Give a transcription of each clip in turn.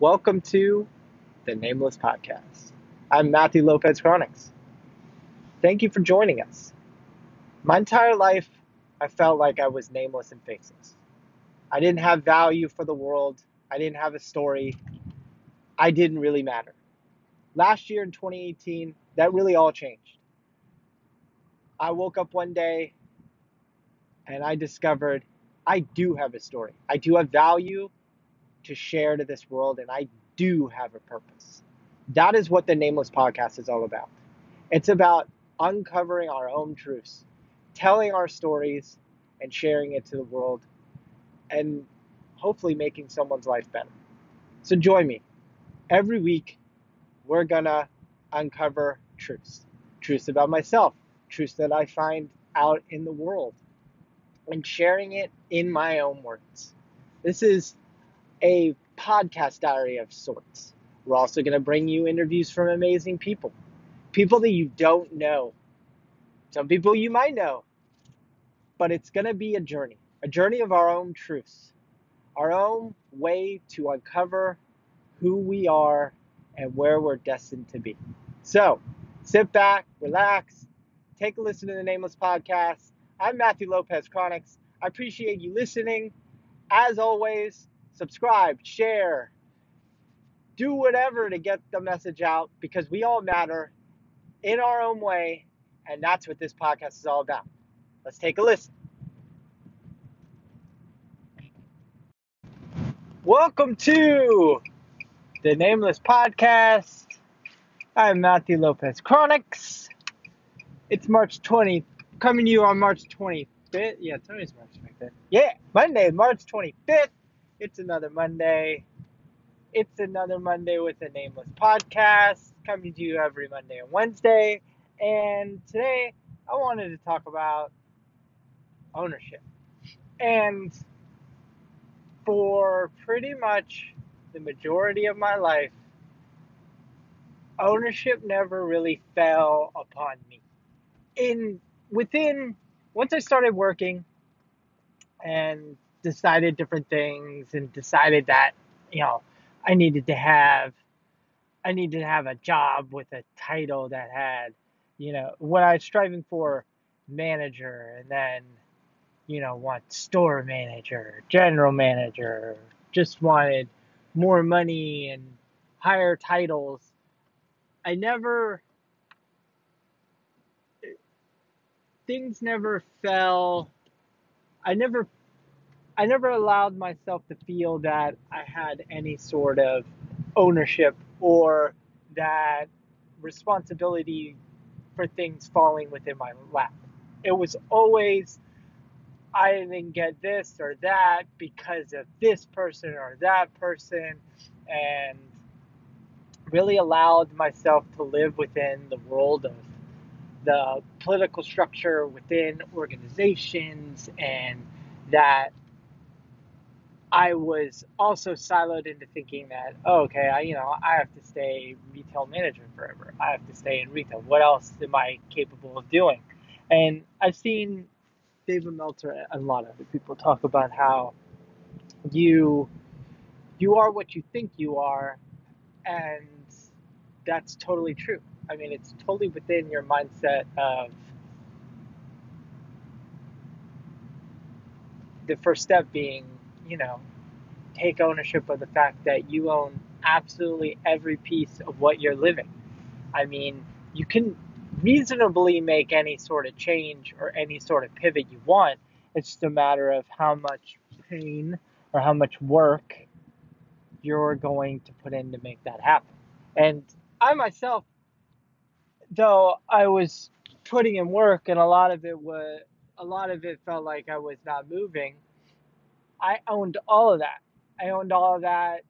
Welcome to the Nameless Podcast. I'm Matthew Lopez Chronics. Thank you for joining us. My entire life, I felt like I was nameless and faceless. I didn't have value for the world, I didn't have a story, I didn't really matter. Last year in 2018, that really all changed. I woke up one day and I discovered I do have a story. I do have value to share to this world, and I do have a purpose. That is what the Nameless Podcast is all about. It's about uncovering our own truths, telling our stories, and sharing it to the world, and hopefully making someone's life better. So join me. Every week, we're gonna uncover truths truths about myself, truths that I find out in the world, and sharing it in my own words. This is a podcast diary of sorts. We're also going to bring you interviews from amazing people, people that you don't know. Some people you might know, but it's going to be a journey, a journey of our own truths, our own way to uncover who we are and where we're destined to be. So sit back, relax, take a listen to the Nameless Podcast. I'm Matthew Lopez Chronics. I appreciate you listening. As always, subscribe, share, do whatever to get the message out because we all matter in our own way, and that's what this podcast is all about. Let's take a listen. Welcome to the Nameless Podcast. I'm Matthew Lopez Chronics. It's March 20, coming to you on March 25th. Yeah, today's March 25th. Yeah, Monday, March 25th. It's another Monday. It's another Monday with a Nameless Podcast coming to you every Monday and Wednesday. And today I wanted to talk about ownership. And for pretty much the majority of my life, ownership never really fell upon me. In within once I started working and decided different things and decided that, you know, I needed to have I needed to have a job with a title that had, you know, what I was striving for manager and then, you know, want store manager, general manager, just wanted more money and higher titles. I never things never fell I never I never allowed myself to feel that I had any sort of ownership or that responsibility for things falling within my lap. It was always, I didn't get this or that because of this person or that person, and really allowed myself to live within the world of the political structure within organizations and that I was also siloed into thinking that, oh, okay, I, you know, I have to stay retail manager forever. I have to stay in retail. What else am I capable of doing? And I've seen David Meltzer and a lot of other people talk about how you you are what you think you are, and that's totally true. I mean, it's totally within your mindset of the first step being you know, take ownership of the fact that you own absolutely every piece of what you're living. I mean, you can reasonably make any sort of change or any sort of pivot you want. It's just a matter of how much pain or how much work you're going to put in to make that happen. And I myself, though I was putting in work and a lot of it was a lot of it felt like I was not moving I owned all of that. I owned all of that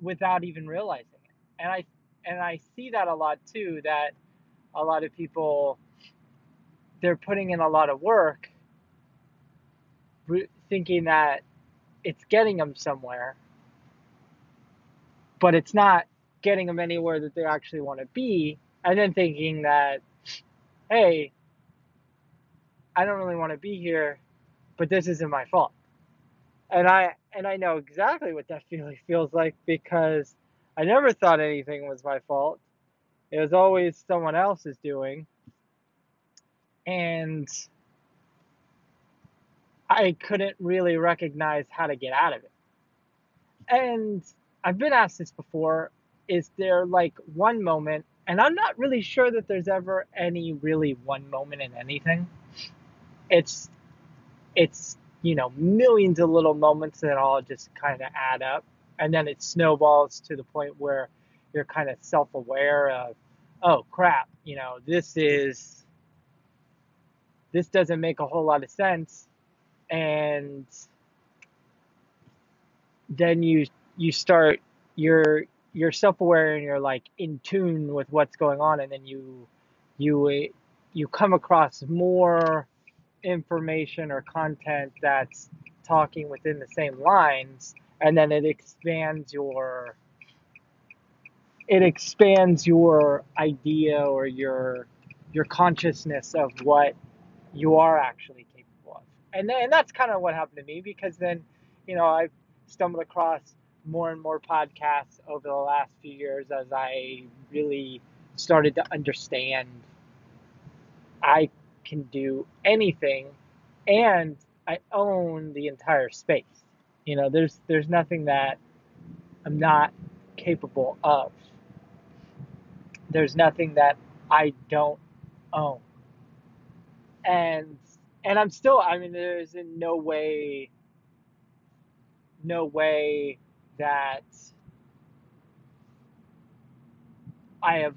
without even realizing it. And I and I see that a lot too that a lot of people they're putting in a lot of work thinking that it's getting them somewhere but it's not getting them anywhere that they actually want to be and then thinking that hey I don't really want to be here but this isn't my fault And I and I know exactly what that feeling feels like because I never thought anything was my fault. It was always someone else's doing. And I couldn't really recognize how to get out of it. And I've been asked this before is there like one moment, and I'm not really sure that there's ever any really one moment in anything. It's, it's, you know, millions of little moments that all just kind of add up. And then it snowballs to the point where you're kind of self aware of, oh crap, you know, this is, this doesn't make a whole lot of sense and then you you start you're you're self-aware and you're like in tune with what's going on and then you you you come across more information or content that's talking within the same lines and then it expands your it expands your idea or your your consciousness of what you are actually capable of. And and that's kind of what happened to me because then, you know, I've stumbled across more and more podcasts over the last few years as I really started to understand I can do anything and I own the entire space. You know, there's there's nothing that I'm not capable of. There's nothing that I don't own. And and I'm still, I mean, there's in no way, no way that I have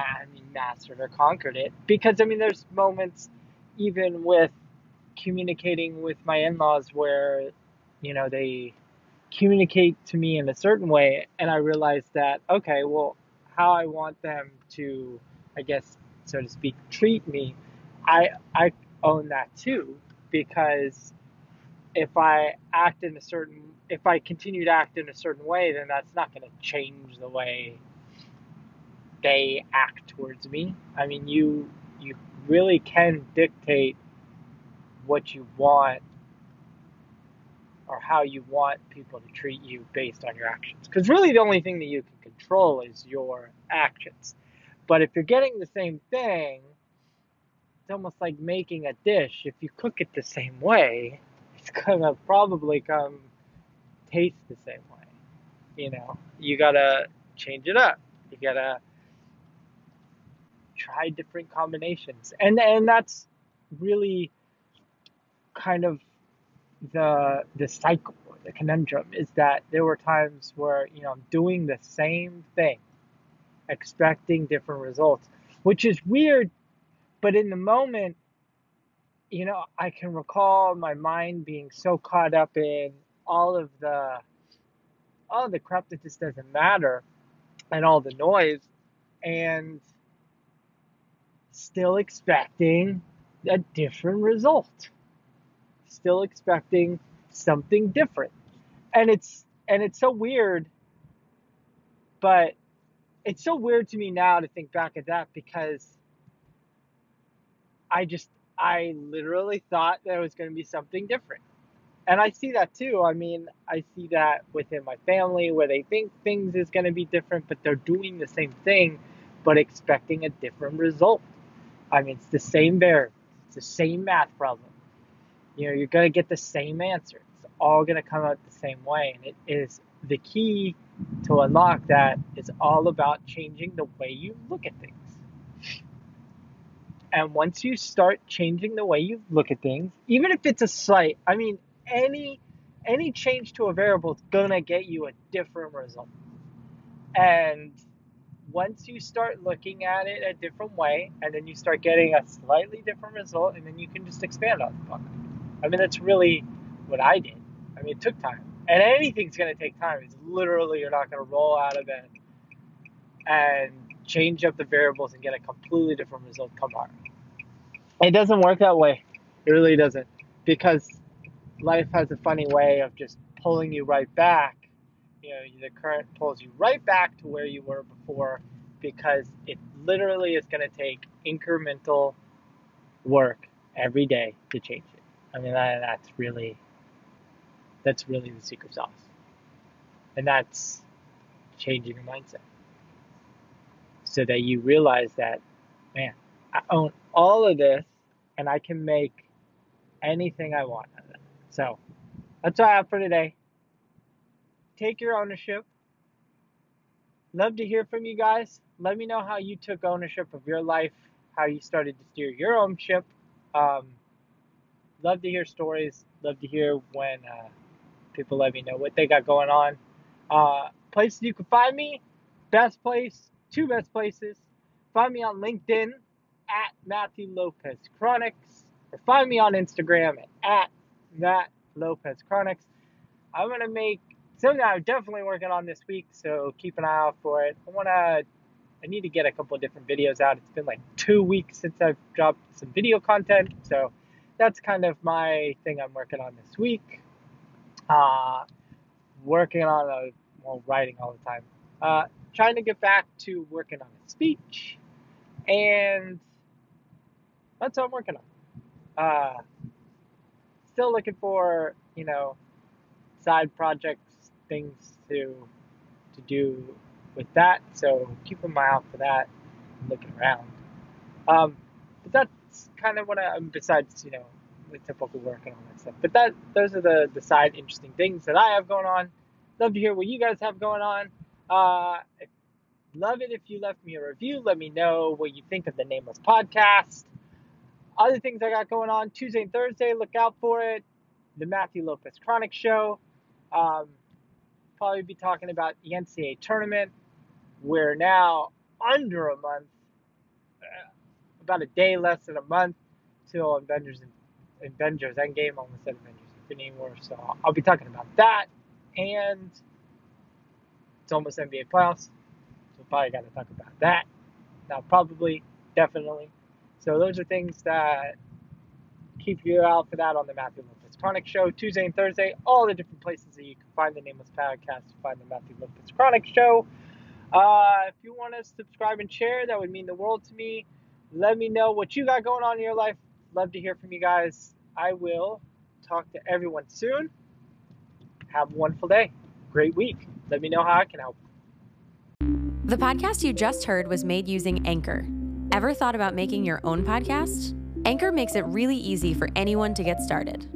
I mean, mastered or conquered it. Because, I mean, there's moments, even with communicating with my in laws, where, you know, they communicate to me in a certain way, and I realize that, okay, well, how I want them to, I guess, so to speak, treat me. I, I own that too because if I act in a certain if I continue to act in a certain way, then that's not going to change the way they act towards me. I mean, you you really can dictate what you want or how you want people to treat you based on your actions. Because really, the only thing that you can control is your actions. But if you're getting the same thing it's almost like making a dish. If you cook it the same way, it's gonna probably come taste the same way. You know, you gotta change it up. You gotta try different combinations, and and that's really kind of the the cycle, the conundrum is that there were times where you know I'm doing the same thing, expecting different results, which is weird but in the moment, you know, I can recall my mind being so caught up in all of the all the crap that just doesn't matter and all the noise. And still expecting a different result. Still expecting something different. And it's and it's so weird but it's so weird to me now to think back at that because I just, I literally thought there was going to be something different. And I see that too. I mean, I see that within my family where they think things is going to be different, but they're doing the same thing, but expecting a different result. I mean, it's the same variable, it's the same math problem. You know, you're going to get the same answer. It's all going to come out the same way. And it is the key to unlock that is all about changing the way you look at things. And once you start changing the way you look at things, even if it's a slight, I mean, any any change to a variable is gonna get you a different result. And once you start looking at it a different way, and then you start getting a slightly different result, and then you can just expand on it. I mean, that's really what I did. I mean, it took time, and anything's gonna take time. It's literally you're not gonna roll out of bed and change up the variables and get a completely different result tomorrow. It doesn't work that way. It really doesn't. Because life has a funny way of just pulling you right back. You know, the current pulls you right back to where you were before because it literally is going to take incremental work every day to change it. I mean, that, that's really that's really the secret sauce. And that's changing your mindset so that you realize that, man, I own all of this and I can make anything I want out of it. So that's all I have for today. Take your ownership. Love to hear from you guys. Let me know how you took ownership of your life, how you started to steer your own ship. Um, love to hear stories. Love to hear when uh, people let me know what they got going on. Uh, places you can find me. Best place, two best places. Find me on LinkedIn at Matthew Lopez Chronics, or find me on Instagram at Matt Lopez Chronics. I'm gonna make something I'm definitely working on this week, so keep an eye out for it. I wanna, I need to get a couple of different videos out. It's been like two weeks since I've dropped some video content, so that's kind of my thing I'm working on this week. Uh, working on a, well, writing all the time. Uh, trying to get back to working on a speech, and that's what I'm working on. Uh, still looking for, you know, side projects, things to to do with that. So keep an eye out for that. I'm looking around. Um, but that's kind of what I, besides, you know, the typical work and all that stuff. But that those are the, the side interesting things that I have going on. Love to hear what you guys have going on. Uh, love it if you left me a review. Let me know what you think of the Nameless Podcast. Other things I got going on Tuesday and Thursday, look out for it. The Matthew Lopez Chronic Show. Um, probably be talking about the NCAA tournament. We're now under a month, uh, about a day less than a month till Avengers Avengers Endgame. Almost said Avengers Infinity War. So I'll be talking about that, and it's almost NBA playoffs. So probably got to talk about that. Now, probably, definitely. So those are things that keep you out for that on the Matthew Lopez Chronic Show, Tuesday and Thursday, all the different places that you can find the Nameless Podcast, find the Matthew Lopez Chronic Show. Uh, if you want to subscribe and share, that would mean the world to me. Let me know what you got going on in your life. Love to hear from you guys. I will talk to everyone soon. Have a wonderful day. Great week. Let me know how I can help. The podcast you just heard was made using Anchor. Ever thought about making your own podcast? Anchor makes it really easy for anyone to get started.